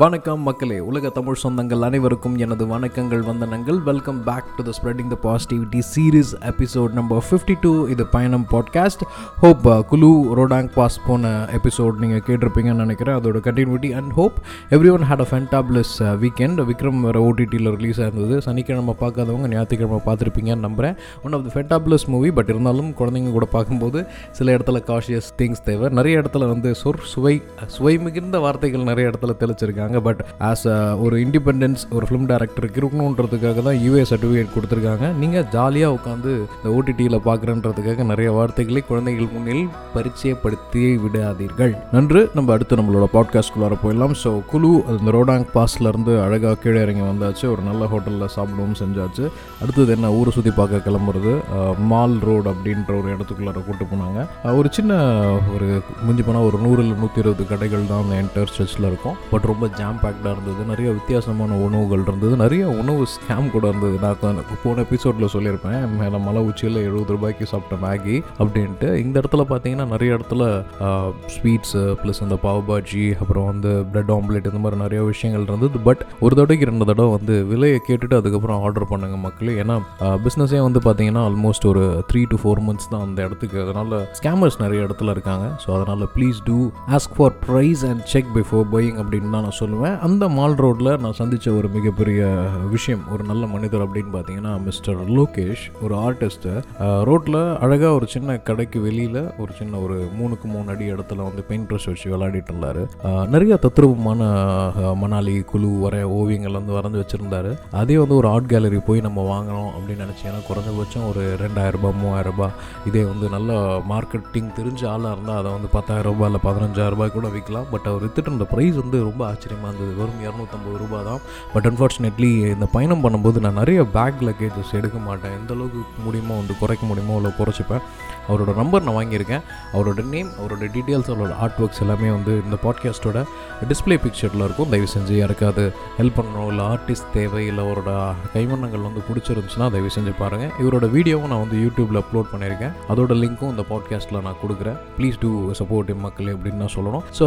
வணக்கம் மக்களே உலக தமிழ் சொந்தங்கள் அனைவருக்கும் எனது வணக்கங்கள் வந்தனங்கள். Welcome back to the spreading the positivity series episode number fifty two இது பயணம் podcast hope Kullu Rohtang pass போன எபிசோட் நீங்கள் கேட்டிருப்பீங்கன்னு நினைக்கிறேன். அதோட continuity and hope everyone had a fantabulous weekend Vikram வேறு ஓடிடியில் ரிலீஸ் ஆயிருந்தது. சனிக்கிழமை பார்க்காதவங்க ஞாயிற்றுக்கிழமை பார்த்துருப்பீங்கன்னு நம்புகிறேன் one of the fantabulous movie but இருந்தாலும் குழந்தைங்க கூட பார்க்கும்போது சில இடத்துல காஷியஸ் திங்ஸ் தேவை. நிறைய இடத்துல வந்து சொற் சுவை சுவை மிகுந்த வார்த்தைகள் நிறைய இடத்துல தெளிச்சிருக்காங்க. பட் ஆஸ் அ ஒரு இண்டிபெண்டன்ஸ் ஒரு ஃபிலிம் டேரக்டருக்கு இருக்கணுன்றதுக்காக தான் யூஏ சர்டிஃபிகேட் கொடுத்துருக்காங்க. நீங்கள் ஜாலியாக உட்காந்து இந்த ஓடிடியில் பார்க்குறன்றதுக்காக நிறைய வார்த்தைகளை குழந்தைகள் முன்னில் பரிச்சயப்படுத்தி விடாதீர்கள். நன்று. நம்ம அடுத்து நம்மளோட பாட்காஸ்ட்குள்ளார போயிடலாம். ஸோ குழு அந்த ரோடாங் பாஸ்லேருந்து அழகாக கீழே இறங்கி வந்தாச்சு. ஒரு நல்ல ஹோட்டலில் சாப்பிடவும் செஞ்சாச்சு. அடுத்தது என்ன? ஊரை சுற்றி பார்க்க கிளம்புறது. மால் ரோடு அப்படின்ற ஒரு இடத்துக்குள்ளார கூட்டு போனாங்க. ஒரு சின்ன ஒரு மிஞ்சி போனால் ஒரு நூறு இல்லை நூற்றி இருபது கடைகள் தான் அந்த என்டர் சர்ச்சில் இருக்கும். பட் ரொம்ப ஜாம் பேக்டாக இருந்தது நிறைய வித்தியாசமான உணவுகள் இருந்தது நிறைய உணவு ஸ்கேம் கூட இருந்தது. நான் போன எபிசோடில் சொல்லியிருப்பேன் மேலே மலை உச்சியில் எழுபது ரூபாய்க்கு சாப்பிட்ட மேகி அப்படின்ட்டு. இந்த இடத்துல பார்த்தீங்கன்னா நிறைய இடத்துல ஸ்வீட்ஸு ப்ளஸ் அந்த பாவ் பாஜி அப்புறம் வந்து பிரெட் ஆம்லெட் இந்த மாதிரி நிறைய விஷயங்கள் இருந்தது. பட் ஒரு தடவைக்கு ரெண்டு தடவை வந்து விலையை கேட்டுட்டு அதுக்கப்புறம் ஆர்டர் பண்ணுங்க மக்களே. ஏன்னா பிஸ்னஸே வந்து பார்த்தீங்கன்னா ஆல்மோஸ்ட் ஒரு த்ரீ டு ஃபோர் மந்த்ஸ் தான் அந்த இடத்துக்கு. அதனால் ஸ்கேமர்ஸ் நிறைய இடத்துல இருக்காங்க. ஸோ அதனால் please do ask for price and check before buying அப்படின்னு தான் நான் சொல்லுவேன். அந்த மால் ரோட்டில் நான் சந்தித்த ஒரு மிகப்பெரிய விஷயம் ஒரு நல்ல மனிதர் அப்படின்னு பார்த்தீங்கன்னா மிஸ்டர் லோகேஷ் ஒரு ஆர்டிஸ்ட்டு ரோட்டில் அழகாக ஒரு சின்ன கடைக்கு வெளியில் ஒரு சின்ன ஒரு மூணுக்கு மூணு அடி இடத்துல வந்து பெயிண்ட் ப்ரஷ் வச்சு விளையாடிட்டு இருந்தார். நிறைய தத்ரூபமான மணாலி குழு வர ஓவியங்கள் வந்து வரைஞ்சி வச்சுருந்தாரு. அதே வந்து ஒரு ஆர்ட் கேலரி போய் நம்ம வாங்கணும் அப்படின்னு நினச்சிங்கன்னா குறைஞ்சபட்சம் ஒரு ரெண்டாயிரம் ரூபாய் மூவாயிரம் ரூபாய். இதே வந்து நல்ல மார்க்கெட்டிங் தெரிஞ்ச ஆளாக இருந்தால் அதை வந்து பத்தாயிரம் ரூபாய் இல்லை பதினஞ்சாயிரம் ரூபாய் கூட விற்கலாம். பட் அவர் வித்துட்டு இருந்த ப்ரைஸ் வந்து ரொம்ப அதிகமாக இருந்தது வெறும் இரநூத்தம்பது ரூபா தான். பட் அன்ஃபார்ச்சுனேட்லி இந்த பயணம் பண்ணும்போது நான் நிறைய பேக் லக்கேஜஸ் எடுக்க மாட்டேன். எந்த அளவுக்கு முடியுமோ வந்து குறைக்க முடியுமோ அவ்வளோ குறைச்சிப்பேன். அவரோட நம்பர் நான் வாங்கியிருக்கேன். அவரோட நேம் அவரோட டீட்டெயில்ஸ் அவரோட ஆர்ட் ஒர்க்ஸ் எல்லாமே வந்து இந்த பாட்காஸ்ட்டோட டிஸ்ப்ளே பிக்சரில் இருக்கும். தயவு செஞ்சு யாருக்காவது ஹெல்ப் பண்ணணும் இல்லை ஆர்டிஸ்ட் தேவை இல்லை அவரோட கைவண்ணங்கள் வந்து பிடிச்சிருந்துச்சுன்னா தயவு செஞ்சு பாருங்கள் இவரோட வீடியோவும் நான் வந்து யூடியூப்பில் அப்லோட் பண்ணியிருக்கேன். அதோட லிங்க்கும் இந்த பாட்காஸ்ட்டில் நான் கொடுக்குறேன். ப்ளீஸ் டூ சப்போர்ட் மக்களே அப்படின்னு நான் சொல்லணும். ஸோ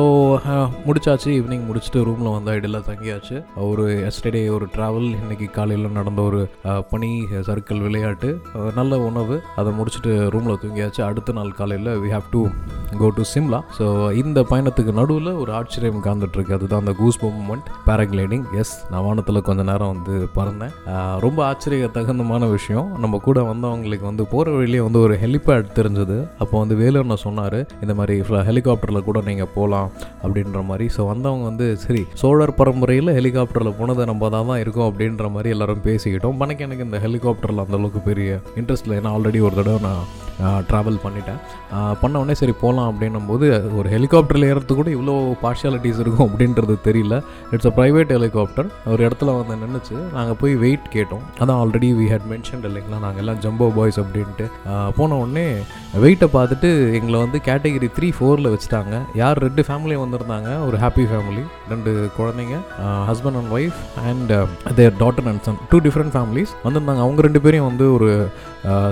முடிச்சாச்சு ஈவினிங் முடிச்சுட்டு ரூம் ரூமில் வந்த ஐடியில் தங்கியாச்சு. ஒரு எஸ்டர்டே ஒரு ட்ராவல் இன்னைக்கு காலையில் நடந்த ஒரு பனி சர்க்கிள் விளையாட்டு நல்ல உணவு. அதை முடிச்சுட்டு ரூமில் தூங்கியாச்சு. அடுத்த நாள் காலையில் we have to go to Shimla so இந்த பயணத்துக்கு நடுவில் ஒரு ஆச்சரியம் காந்துட்ருக்கு அதுதான் அந்த கூஸ் மூமெண்ட் பேராகிளைடிங் எஸ் நான் வானத்தில் கொஞ்ச நேரம் வந்து பறந்தேன். ரொம்ப ஆச்சரிய தகுந்தமான விஷயம். நம்ம கூட வந்தவங்களுக்கு வந்து போகிற வழியிலே வந்து ஒரு ஹெலிபேட் தெரிஞ்சது. அப்போ வந்து வேலுன்னு சொன்னார் இந்த மாதிரி ஹெலிகாப்டரில் கூட நீங்கள் போகலாம் அப்படின்ற மாதிரி. ஸோ வந்தவங்க வந்து சரி சோழர் பரம்பரையில் ஹெலிகாப்டரில் போனது நம்ம தான் தான் இருக்கோம் அப்படின்ற மாதிரி எல்லாரும் பேசிக்கிட்டோம். எனக்கு எனக்கு இந்த ஹெலிகாப்டரில் அந்த அளவுக்கு பெரிய இன்ட்ரெஸ்ட் இல்லை. ஏன்னா ஆல்ரெடி ஒரு தடவை நான் ட்ராவல் பண்ணிட்டேன். பண்ண உடனே சரி போகலாம் அப்படின்னும் போது ஒரு ஹெலிகாப்டரில் ஏறது கூட இவ்வளோ பார்ஷியாலிட்டிஸ் இருக்கும் அப்படின்றது தெரியல. இட்ஸ் அ ப்ரைவேட் ஹெலிகாப்டர் ஒரு இடத்துல வந்து நின்றுச்சு நாங்கள் போய் வெயிட் கேட்டோம். அதான் ஆல்ரெடி வி ஹேட் மென்ஷன் இல்லைங்களா? நாங்கள் எல்லாம் ஜம்போ பாய்ஸ் அப்படின்ட்டு. போன உடனே வெயிட்டை பார்த்துட்டு எங்களை வந்து கேட்டகரி த்ரீ ஃபோரில் வச்சுட்டாங்க. யார் ரெண்டு ஃபேமிலி வந்திருந்தாங்க? ஒரு ஹாப்பி ஃபேமிலி ரெண்டு குழந்தைங்க husband and wife and their daughter and son two different families வந்திருந்தாங்க. அவங்க ரெண்டு பேரையும் வந்து ஒரு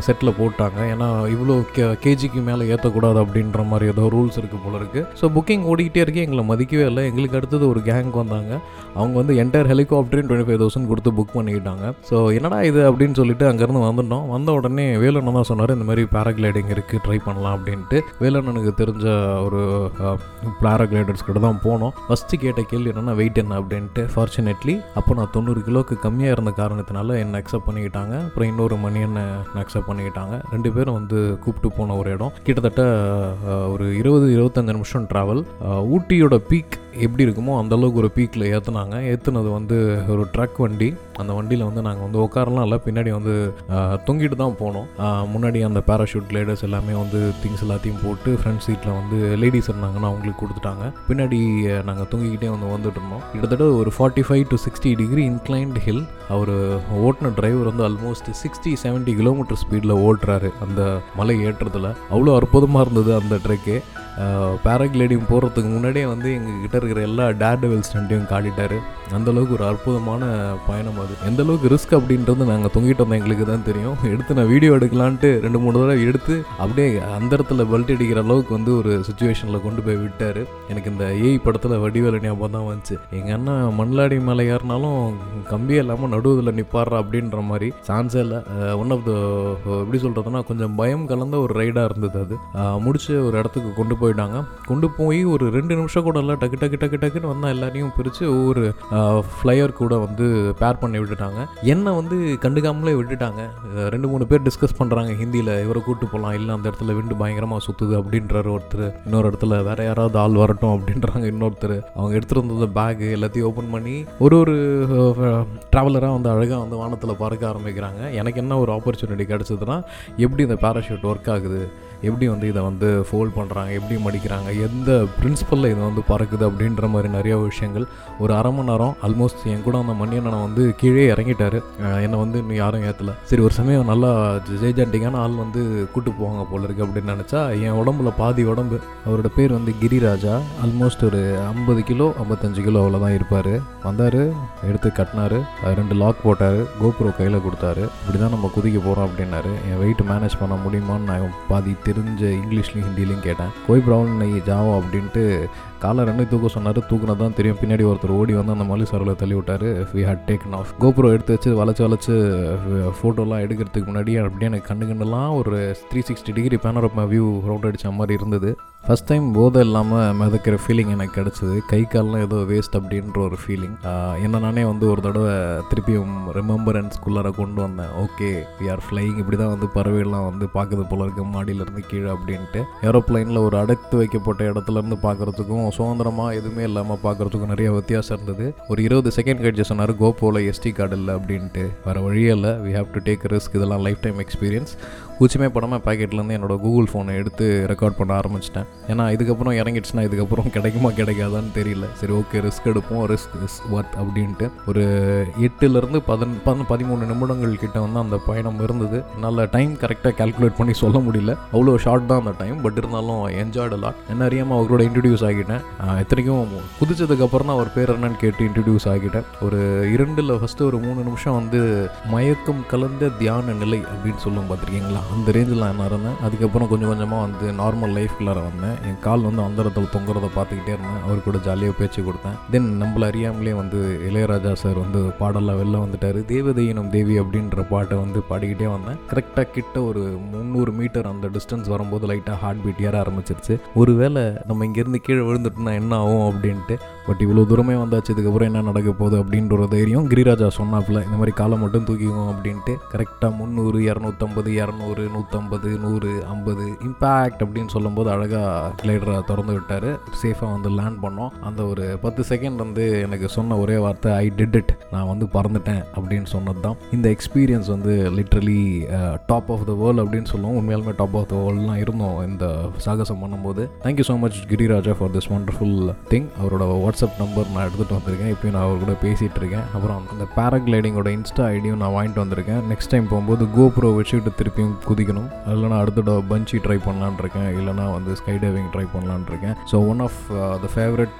செட்டில் போட்டாங்க. ஏன்னா இவ்வளோ கே கேஜிக்கு மேலே ஏற்றக்கூடாது அப்படின்ற மாதிரி ஏதோ ரூல்ஸ் இருக்குது போல இருக்குது ஸோ புக்கிங் ஓடிக்கிட்டே இருக்கு. எங்களை மதிக்கவே இல்லை. எங்களுக்கு அடுத்தது ஒரு கேங் வந்தாங்க. அவங்க வந்து என்டையர் ஹெலிகாப்டரையும் டுவெண்ட்டி ஃபைவ் தௌசண்ட் கொடுத்து புக் பண்ணிக்கிட்டாங்க. ஸோ என்னடா இது அப்படின்னு சொல்லிட்டு அங்கேருந்து வந்துட்டோம். வந்த உடனே வேலண்ணன் தான் சொன்னார் இந்த மாதிரி பேராகிளைடிங் இருக்குது ட்ரை பண்ணலாம் அப்படின்ட்டு. வேலண்ணனுக்கு தெரிஞ்ச ஒரு பேராகிளைடர்ஸ் கிட்ட தான் போனோம். ஃபஸ்ட்டு கேட்ட கேள்வி என்னென்னா வெயிட் என்ன? அப்படின்ட்டு. ஃபார்ச்சுனேட்லி அப்போ நான் தொண்ணூறு கிலோவுக்கு கம்மியாக இருந்த காரணத்தினால என்னை அக்செப்ட் பண்ணிக்கிட்டாங்க. அப்புறம் இன்னொரு மணி என்ன அக்செப்ட் பண்ணிக்கிட்டாங்க. ரெண்டு பேரும் வந்து கூப்பிட்டு போன ஒரு இடம். கிட்டத்தட்ட ஒரு இருபது இருபத்தஞ்சு நிமிஷம் ட்ராவல் ஊட்டியோட பீக் எப்படி இருக்குமோ அந்த அளவுக்கு ஒரு பீக்கில் ஏற்றுனாங்க ஏற்றுனது வந்து ஒரு ட்ரக் வண்டி. அந்த வண்டியில் வந்து நாங்கள் வந்து உட்காரலாம் இல்லை. பின்னாடி வந்து தொங்கிட்டு தான் போனோம். முன்னாடி அந்த பேராஷூட் லேடர்ஸ் எல்லாமே வந்து திங்ஸ் எல்லாத்தையும் போட்டு ஃப்ரண்ட் சீட்டில் வந்து லேடிஸ் இருந்தாங்கன்னா அவங்களுக்கு கொடுத்துட்டாங்க. பின்னாடி நாங்கள் தொங்கிக்கிட்டே வந்து வந்துட்டு இருந்தோம். கிட்டத்தட்ட ஒரு forty five to sixty degree inclined hill அவர் ஓட்டின டிரைவர் வந்து ஆல்மோஸ்ட் சிக்ஸ்டி செவன்ட்டி கிலோமீட்டர் ஸ்பீடில் ஓட்டுறாரு அந்த மலை ஏற்றத்தில். அவ்வளோ அற்புதமாக இருந்தது அந்த ட்ரெக்கே பேராகிளைடிங் போகிறதுக்கு முன்னாடியே வந்து எங்ககிட்ட இருக்கிற எல்லா டேர்டெவில் ஸ்டண்ட்டையும் காட்டிட்டாரு. அந்தளவுக்கு ஒரு அற்புதமான பயணம் அது. எந்த அளவுக்கு ரிஸ்க் அப்படின்றது நாங்கள் தொங்கிட்டு வந்தோம் எங்களுக்கு தான் தெரியும். எடுத்து நான் வீடியோ எடுக்கலான்ட்டு ரெண்டு மூணு தடவை எடுத்து அப்படியே அந்த இடத்துல பெல்ட் அடிக்கிற அளவுக்கு வந்து ஒரு சுச்சுவேஷனில் கொண்டு போய் விட்டார். எனக்கு இந்த ஏய் படத்தில் வடிவேல ஞாபகம் தான் வந்துச்சு. எங்கள் அண்ணன் மண்லாடி மேலே ஏறினாலும் கம்பியே இல்லாமல் நடுவதில் நிப்பாடுறா அப்படின்ற மாதிரி. சான்ஸே இல்லை. ஒன் ஆஃப் த எப்படி சொல்கிறதுனா கொஞ்சம் பயம் கலந்த ஒரு ரைடாக இருந்தது அது. முடிச்சு ஒரு இடத்துக்கு கொண்டு போயிட்டாங்க. கொண்டு போய் ஒரு ரெண்டு நிமிஷம் கூட இல்லை டக்கு டக்கு டக்கு டக்குன்னு வந்தால் எல்லாரையும் பிரித்து ஒவ்வொரு ஃப்ளையர் கூட வந்து பேர் பண்ணி விட்டுட்டாங்க. என்னை வந்து கண்டுக்காமலே விட்டுட்டாங்க. ரெண்டு மூணு பேர் டிஸ்கஸ் பண்ணுறாங்க ஹிந்தியில். இவரை கூட்டு போகலாம் இல்லை அந்த இடத்துல விண்டு பயங்கரமாக சுற்றுது அப்படின்றார் ஒருத்தர். இன்னொரு இடத்துல வேறு யாராவது ஆள் வரட்டும் அப்படின்றாங்க இன்னொருத்தர். அவங்க எடுத்துகிட்டு வந்தது பேகு எல்லாத்தையும் ஓப்பன் பண்ணி ஒரு ஒரு ட்ராவலராக வந்து அழகாக வந்து வானத்தில் பறக்க ஆரம்பிக்கிறாங்க. எனக்கு என்ன ஒரு ஆப்பர்ச்சுனிட்டி கிடச்சதுன்னா எப்படி இந்த பேராஷூட் ஒர்க் ஆகுது? எப்படி வந்து இதை வந்து ஃபோல்ட் பண்ணுறாங்க எப்படி மடிக்கிறாங்க எந்த பிரின்சிபலில் இது வந்து பறக்குது அப்படின்ற மாதிரி நிறைய விஷயங்கள். ஒரு அரை மணி நேரம் ஆல்மோஸ்ட் என் கூட அந்த மணியண்ணனை வந்து கீழே இறங்கிட்டாரு. என்னை வந்து இன்னும் யாரும் ஏற்றல சரி ஒரு சமயம் நல்லா ஜெய்ஜாண்டிக்கான ஆள் வந்து கூட்டு போவாங்க போல இருக்கு அப்படின்னு நினச்சா என் உடம்புல பாதி உடம்பு. அவரோட பேர் வந்து கிரிராஜா. ஆல்மோஸ்ட் ஒரு ஐம்பது கிலோ ஐம்பத்தஞ்சு கிலோ அவ்வளோதான் இருப்பார். வந்தார் எடுத்து கட்டினாரு. ரெண்டு லாக் போட்டார். கோபுரம் கையில் கொடுத்தாரு. இப்படி தான் நம்ம குதிக்க போகிறோம் அப்படின்னாரு. என் வெயிட் மேனேஜ் பண்ண முடியுமான்னு நான் பாதி தெரிஞ்ச இங்கிலீஷ்லேயும் ஹிந்திலையும் கேட்டேன். கோய் ப்ராப்ளம் நை ஜாவோ அப்படின்ட்டு காலை ரெண்டு தூக்க சொன்னார் தூக்குனது தான் தெரியும். பின்னாடி ஒருத்தர் ஓடி வந்து அந்த மல்லி சரவில் தள்ளி விட்டார். வி ஹேட் டேக்கன் ஆஃப் கோபுரம் எடுத்து வச்சு வளைச்சு வளைச்சு ஃபோட்டோலாம் எடுக்கிறதுக்கு முன்னாடி அப்படியே எனக்கு கண்ணு கண்ணுலாம் ஒரு three sixty degree panoramic view round அடித்த மாதிரி இருந்தது. ஃபஸ்ட் டைம் போதை இல்லாமல் மிதக்கிற ஃபீலிங் எனக்கு கிடச்சிது. கை கால்லாம் ஏதோ வேஸ்ட் அப்படின்ற ஒரு ஃபீலிங் என்ன நானே வந்து ஒரு தடவை திருப்பியும் ரிமெம்பரன்ஸ்குள்ளார கொண்டு வந்தேன். ஓகே வி ஆர் ஃப்ளையிங் இப்படி தான் வந்து பறவைகள்லாம் வந்து பார்க்குறது போல இருக்கு. மாடியிலேருந்து கீழே அப்படின்ட்டு. ஏரோப்ளைனில் ஒரு அடைத்து வைக்கப்பட்ட இடத்துல இருந்து பார்க்குறதுக்கும் சுதந்திரமாக எதுவுமே இல்லாமல் பார்க்குறதுக்கும் நிறைய வித்தியாசம் இருந்தது. ஒரு இருபது செகண்ட் கழிச்சு சொன்னார் கோபோவில் எஸ்டி கார்டு இல்லை அப்படின்ட்டு. வேறு வழியே இல்லை. We have to take risk இதெல்லாம் லைஃப் டைம் எக்ஸ்பீரியன்ஸ் கூச்சமே படமாக பேக்கெட்லேருந்து என்னோட கூகுள் ஃபோனை எடுத்து ரெக்கார்ட் பண்ண ஆரம்பிச்சிட்டேன். ஏன்னா இதுக்கப்புறம் இறங்கிடுச்சுன்னா இதுக்கப்புறம் கிடைக்குமா கிடைக்காதான்னு தெரியல. சரி ஓகே ரிஸ்க் எடுப்போம். ரிஸ்க் இஸ் ஒர்த் அப்படின்ட்டு. ஒரு எட்டுலேருந்து பதன் பதின பதிமூணு நிமிடங்கள் கிட்ட வந்து அந்த பயணம் இருந்தது. என்னால் டைம் கரெக்டாக கால்குலேட் பண்ணி சொல்ல முடியல. அவ்வளோ ஷார்ட் தான் அந்த டைம் பட் இருந்தாலும் என்ஜாய்டு லாட் என்ன அறியாமல் அவரோட இன்ட்ரடியூஸ் ஆகிட்டேன். பண்ணேன் எத்தனைக்கும் குதிச்சதுக்கப்புறம் தான் அவர் பேர் என்னன்னு கேட்டு இன்ட்ரடியூஸ் ஆகிட்டேன். ஒரு இரண்டில் ஃபஸ்ட்டு ஒரு மூணு நிமிஷம் வந்து மயக்கம் கலந்த தியான நிலை அப்படின்னு சொல்லுவோம் பார்த்துருக்கீங்களா? அந்த ரேஞ்சில் நான் இருந்தேன் அதுக்கப்புறம் கொஞ்சம் கொஞ்சமாக வந்து நார்மல் லைஃப்குள்ளார வந்தேன். என் கால் வந்து அந்தரத்தில் தொங்குறத பார்த்துக்கிட்டே இருந்தேன். அவர் கூட ஜாலியாக பேச்சு கொடுத்தேன். தென் நம்மள அறியாமலே வந்து இளையராஜா சார் வந்து பாடலாம் வெளில வந்துட்டார். தேவதையினம் தேவி அப்படின்ற பாட்டை வந்து பாடிக்கிட்டே வந்தேன். கரெக்டாக கிட்ட ஒரு முந்நூறு மீட்டர் அந்த டிஸ்டன்ஸ் வரும்போது லைட்டாக ஹார்ட் பீட் ஏற ஆரம்பிச்சிருச்சு. ஒருவேளை நம்ம இங்கேருந்து கீழே விழுந்து விழுந்துட்டோம்னா என்ன ஆகும் அப்படின்ட்டு பட் இவ்வளோ தூரமே வந்தாச்சு இதுக்கப்புறம் என்ன நடக்க போகுது அப்படின்ற ஒரு தைரியம் கிரிராஜா சொன்னாப்புல இந்த மாதிரி காலை மட்டும் தூக்கிக்குவோம் அப்படின்ட்டு. கரெக்டாக முந்நூறு இரநூத்தம்பது இரநூறு நூற்றம்பது நூறு ஐம்பது இம்பேக்ட் அப்படின்னு சொல்லும்போது அழகாக கிளைடரை திறந்து விட்டார். சேஃபாக வந்து லேண்ட் பண்ணோம். அந்த ஒரு பத்து செகண்ட் வந்து எனக்கு சொன்ன ஒரே வார்த்தை ஐ டிட் இட் நான் வந்து பறந்துட்டேன். அப்படின்னு சொன்னது தான் இந்த எக்ஸ்பீரியன்ஸ் வந்து literally top of the world அப்படின்னு சொல்லுவோம். உண்மையாலுமே டாப் ஆஃப் த வேர்ல்ட்லாம் இருந்தோம் இந்த சாகசம் பண்ணும்போது. Thank you so much Giriraja for this wonderful thing அவரோட வாட்ஸ்அப் நம்பர் நான் எடுத்துகிட்டு வந்திருக்கேன். இப்போயும் நான் அவர் கூட பேசிகிட்டு இருக்கேன் அப்புறம் அந்த பேராகிளைடிங்கோட இன்ஸ்டா ஐடியும் நான் வாங்கிட்டு வந்திருக்கேன். நெக்ஸ்ட் டைம் போகும்போது கோப்ரோ வச்சுக்கிட்டு திருப்பியும் குதிக்கணும். இல்லைனா அடுத்த பஞ்சி ட்ரை பண்ணலான்னு இருக்கேன் இல்லைனா வந்து ஸ்கை டைவிங் ட்ரை பண்ணலான்னு இருக்கேன் so one of the favourite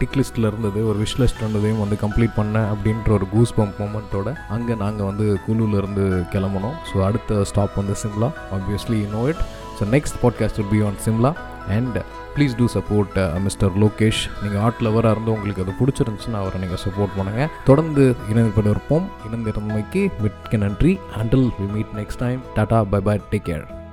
tick லிஸ்ட்டில் இருந்தது ஒரு விஷ் லிஸ்ட் இருந்ததையும் வந்து கம்ப்ளீட் பண்ணேன் அப்படின்ற ஒரு கூஸ் பம்ப் மூமெண்ட்டோட அங்கே நாங்கள் வந்து குழுவிலேருந்து கிளம்பணும் ஸோ அடுத்த ஸ்டாப் வந்து Shimla. Obviously know it so next podcast will be Shimla. And please do support mister Lokesh நீங்கள் ஆர்ட் லவராக இருந்து உங்களுக்கு அது பிடிச்சிருந்துச்சுன்னா அவரை நீங்கள் சப்போர்ட் பண்ணுங்கள் தொடர்ந்து இணைந்து இருப்போம் இணைந்திருந்தமைக்கு மிக்க நன்றி. Until we meet next time tata bye bye take care